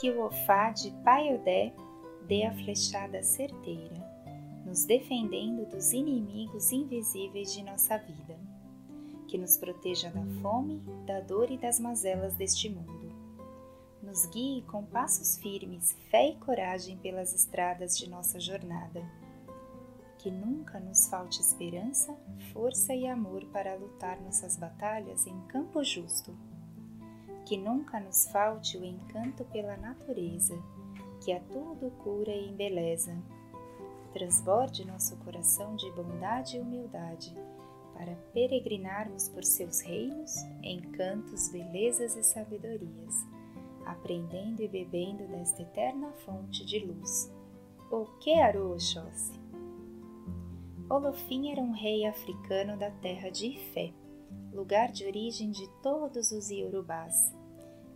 Que o Ofá de Paiodé dê a flechada certeira, nos defendendo dos inimigos invisíveis de nossa vida. Que nos proteja da fome, da dor e das mazelas deste mundo. Nos guie com passos firmes, fé e coragem pelas estradas de nossa jornada. Que nunca nos falte esperança, força e amor para lutar nossas batalhas em campo justo. Que nunca nos falte o encanto pela natureza que a tudo cura e embeleza. Transborde nosso coração de bondade e humildade, para peregrinarmos por seus reinos, encantos, belezas e sabedorias, aprendendo e bebendo desta eterna fonte de luz. O que Oxóssi? Olofim era um rei africano da terra de Ifé, lugar de origem de todos os iorubás.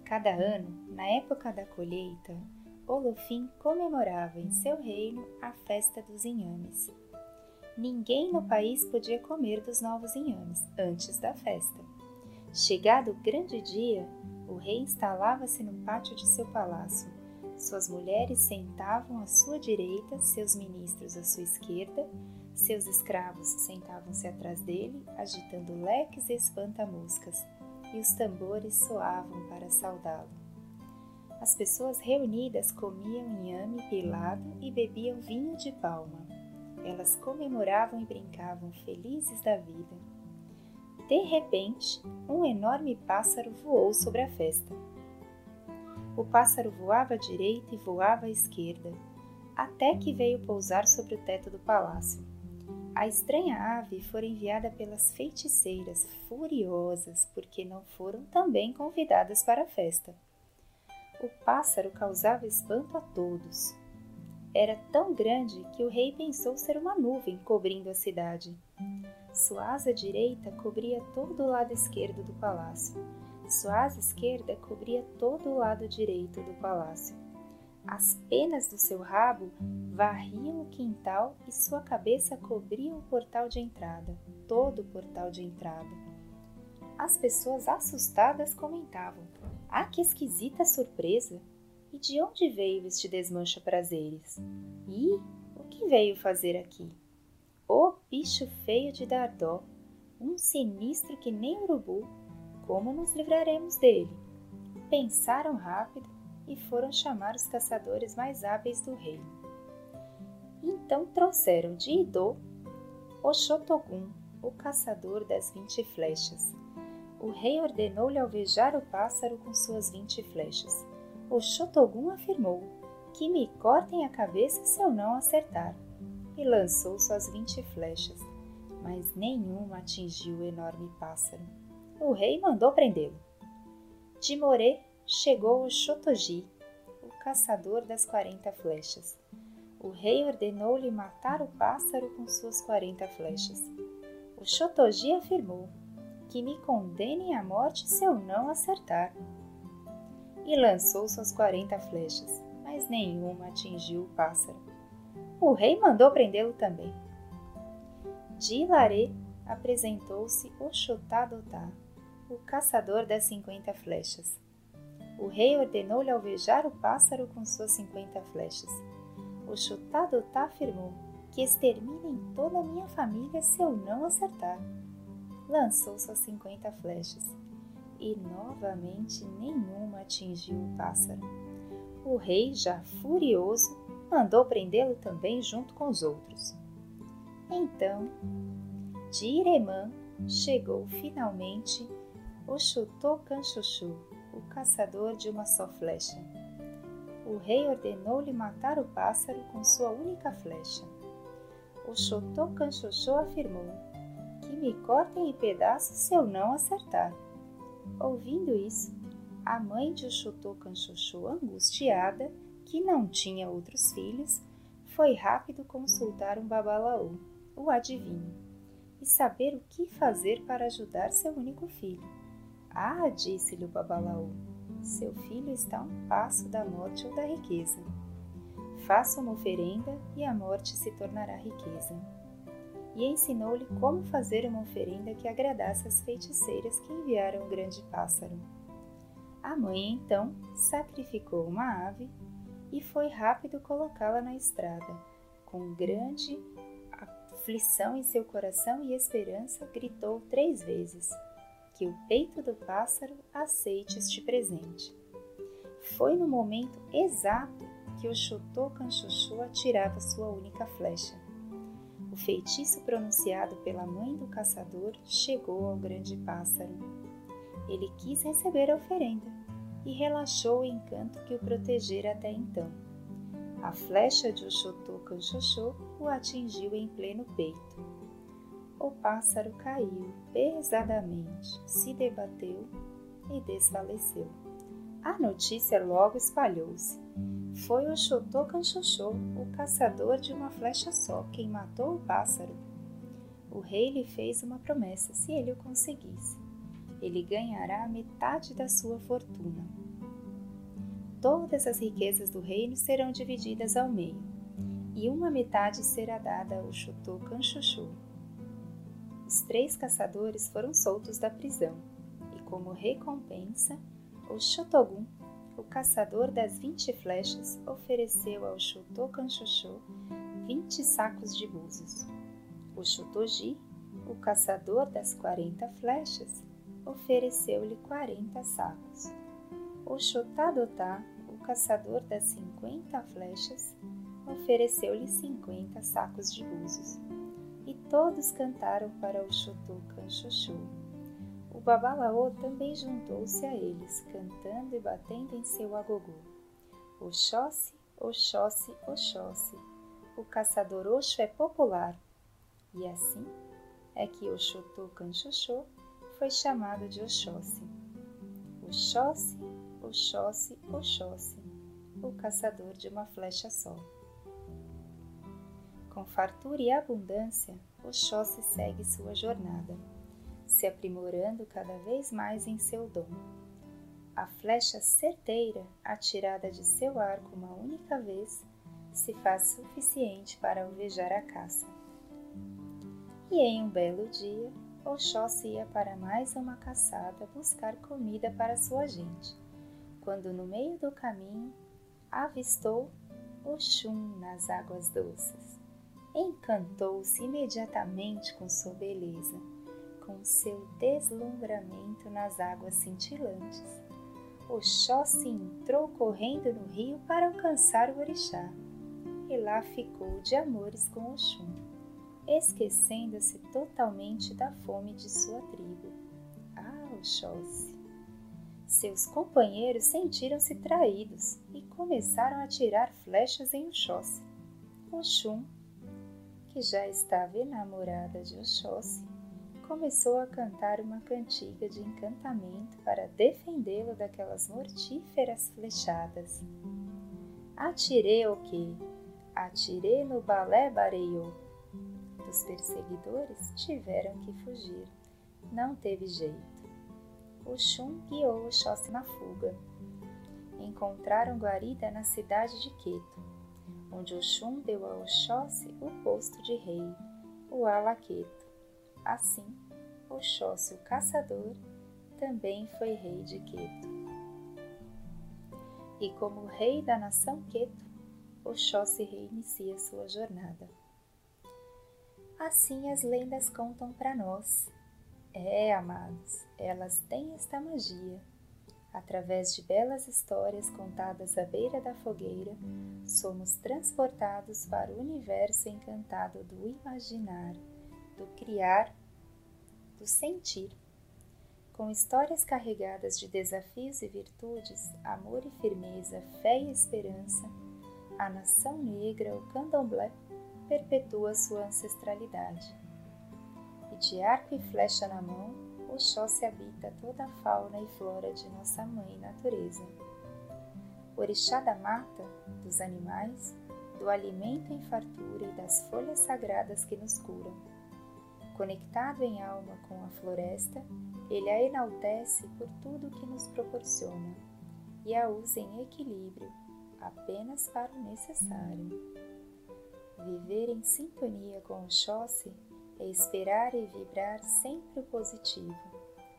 Cada ano, na época da colheita, Olofim comemorava em seu reino a festa dos inhames. Ninguém no país podia comer dos novos inhames antes da festa. Chegado o grande dia, o rei instalava-se no pátio de seu palácio. Suas mulheres sentavam à sua direita, seus ministros à sua esquerda, seus escravos sentavam-se atrás dele, agitando leques e espanta-moscas, e os tambores soavam para saudá-lo. As pessoas reunidas comiam inhame pilado e bebiam vinho de palma. Elas comemoravam e brincavam felizes da vida. De repente, um enorme pássaro voou sobre a festa. O pássaro voava à direita e voava à esquerda, até que veio pousar sobre o teto do palácio. A estranha ave fora enviada pelas feiticeiras, furiosas porque não foram também convidadas para a festa. O pássaro causava espanto a todos. Era tão grande que o rei pensou ser uma nuvem cobrindo a cidade. Sua asa direita cobria todo o lado esquerdo do palácio. Sua asa esquerda cobria todo o lado direito do palácio. As penas do seu rabo varriam o quintal e sua cabeça cobria o portal de entrada, todo o portal de entrada. As pessoas assustadas comentavam: ah, que esquisita surpresa! E de onde veio este desmancha prazeres? E o que veio fazer aqui? O bicho feio de dar dó, um sinistro que nem urubu, como nos livraremos dele? Pensaram rápido e foram chamar os caçadores mais hábeis do reino. Então trouxeram de Idô o Xotogum, o caçador das vinte flechas, o rei ordenou-lhe alvejar o pássaro com suas vinte flechas. O Xotogum afirmou: Que me cortem a cabeça se eu não acertar. E lançou suas vinte flechas, mas nenhuma atingiu o enorme pássaro. O rei mandou prendê-lo. De Morê chegou o Xotogi, o caçador das quarenta flechas. O rei ordenou-lhe matar o pássaro com suas quarenta flechas. O Xotogi afirmou: que me condenem à morte se eu não acertar. E lançou suas quarenta flechas, mas nenhuma atingiu o pássaro. O rei mandou prendê-lo também. De Ilaré apresentou-se o Xotadotá, o caçador das cinquenta flechas. O rei ordenou-lhe alvejar o pássaro com suas cinquenta flechas. O Xotadotá afirmou que exterminem toda a minha família se eu não acertar lançou suas cinquenta flechas, e novamente nenhuma atingiu o pássaro. O rei, já furioso, mandou prendê-lo também junto com os outros. Então, de Iremã chegou finalmente o Chutocanchuchu, o caçador de uma só flecha. O rei ordenou-lhe matar o pássaro com sua única flecha. O Chotocanchuchu afirmou: que me cortem em pedaços se eu não acertar. Ouvindo isso, a mãe de Oxotocanxoxô, angustiada, que não tinha outros filhos, foi rápido consultar um babalaô, o adivinho, e saber o que fazer para ajudar seu único filho. Ah, disse-lhe o babalaô, seu filho está a um passo da morte ou da riqueza. Faça uma oferenda e a morte se tornará riqueza e ensinou-lhe como fazer uma oferenda que agradasse as feiticeiras que enviaram o grande pássaro. A mãe então sacrificou uma ave e foi rápido colocá-la na estrada. Com grande aflição em seu coração e esperança, gritou três vezes: Que o peito do pássaro aceite este presente. Foi no momento exato que o Chotô Canchuchu atirava sua única flecha. O feitiço pronunciado pela mãe do caçador chegou ao grande pássaro. Ele quis receber a oferenda e relaxou o encanto que o protegera até então. A flecha de Oxotô Canchoxô o atingiu em pleno peito. O pássaro caiu pesadamente, se debateu e desfaleceu. A notícia logo espalhou-se. Foi o Xotô Canchoxô, o caçador de uma flecha só, quem matou o pássaro. O rei lhe fez uma promessa: se ele o conseguisse, ele ganhará metade da sua fortuna. Todas as riquezas do reino serão divididas ao meio, e uma metade será dada ao Xotô Canchuchu. Os três caçadores foram soltos da prisão, e como recompensa, o Xotogum o caçador das vinte flechas ofereceu ao Canchoxô vinte sacos de búzios. O Xotoji, o caçador das quarenta flechas, ofereceu-lhe quarenta sacos. O Xotadotá, o caçador das cinquenta flechas, ofereceu-lhe cinquenta sacos de búzios. Todos cantaram para o Xotô Canchoxô o babalaô também juntou-se a eles, cantando e batendo em seu agogô. Oxóssi, Oxóssi, Oxóssi, o caçador Oxo é popular. E assim é que Oxotô Canchoxô foi chamado de Oxóssi. Oxóssi, Oxóssi, Oxóssi, o caçador de uma flecha só. Com fartura e abundância, Oxóssi segue sua jornada se aprimorando cada vez mais em seu dom. A flecha certeira, atirada de seu arco uma única vez, se faz suficiente para alvejar a caça. E em um belo dia, Oxóssi ia para mais uma caçada buscar comida para sua gente, quando no meio do caminho avistou Oxum nas águas doces. Encantou-se imediatamente com sua beleza com seu deslumbramento nas águas cintilantes. Oxóssi entrou correndo no rio para alcançar o orixá, e lá ficou de amores com Oxum, esquecendo-se totalmente da fome de sua tribo. Ah, Oxóssi! Seus companheiros sentiram-se traídos e começaram a tirar flechas em Oxóssi. Oxum, que já estava enamorada de Oxóssi, começou a cantar uma cantiga de encantamento para defendê-lo daquelas mortíferas flechadas. Atirei o que? Atirei no balé bareiô. Os perseguidores tiveram que fugir. Não teve jeito. O Xum guiou o Xóssi na fuga. Encontraram guarida na cidade de Queto, onde o Xum deu a Oxóssi o posto de rei, o Alaqueto. Assim, Oxóssi o caçador também foi rei de Queto. E como rei da nação Queto, Oxóssi reinicia sua jornada. Assim as lendas contam para nós. É, amados, elas têm esta magia. Através de belas histórias contadas à beira da fogueira, somos transportados para o universo encantado do imaginar, do criar do sentir. Com histórias carregadas de desafios e virtudes, amor e firmeza, fé e esperança, a nação negra, o candomblé, perpetua sua ancestralidade. E de arco e flecha na mão, Oxóssi habita toda a fauna e flora de nossa mãe natureza. Orixá da mata, dos animais, do alimento em fartura e das folhas sagradas que nos curam Conectado em alma com a floresta, ele a enaltece por tudo que nos proporciona e a usa em equilíbrio, apenas para o necessário. Viver em sintonia com o Xóssi é esperar e vibrar sempre o positivo,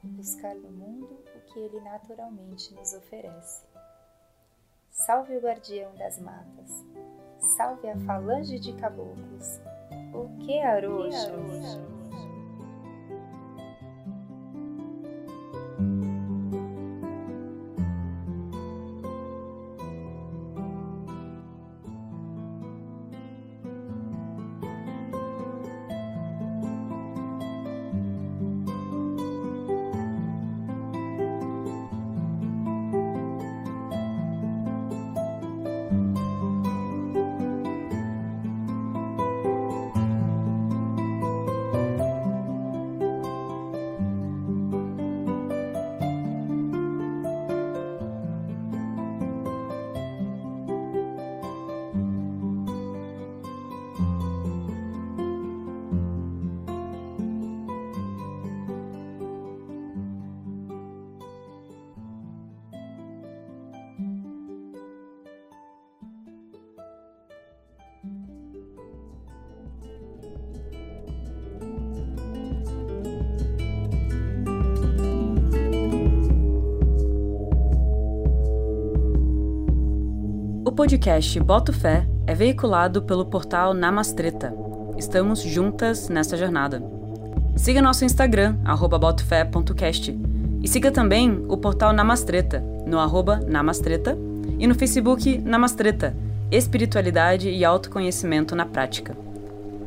buscar no mundo o que ele naturalmente nos oferece. Salve o guardião das matas, salve a falange de caboclos, o que arojo! Podcast Boto Fé é veiculado pelo portal Namastreta. Estamos juntas nesta jornada. Siga nosso Instagram, botofé.cast. E siga também o portal Namastreta, no arroba Namastreta, e no Facebook Namastreta, Espiritualidade e Autoconhecimento na Prática.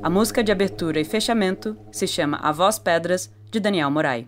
A música de abertura e fechamento se chama A Voz Pedras, de Daniel Morai.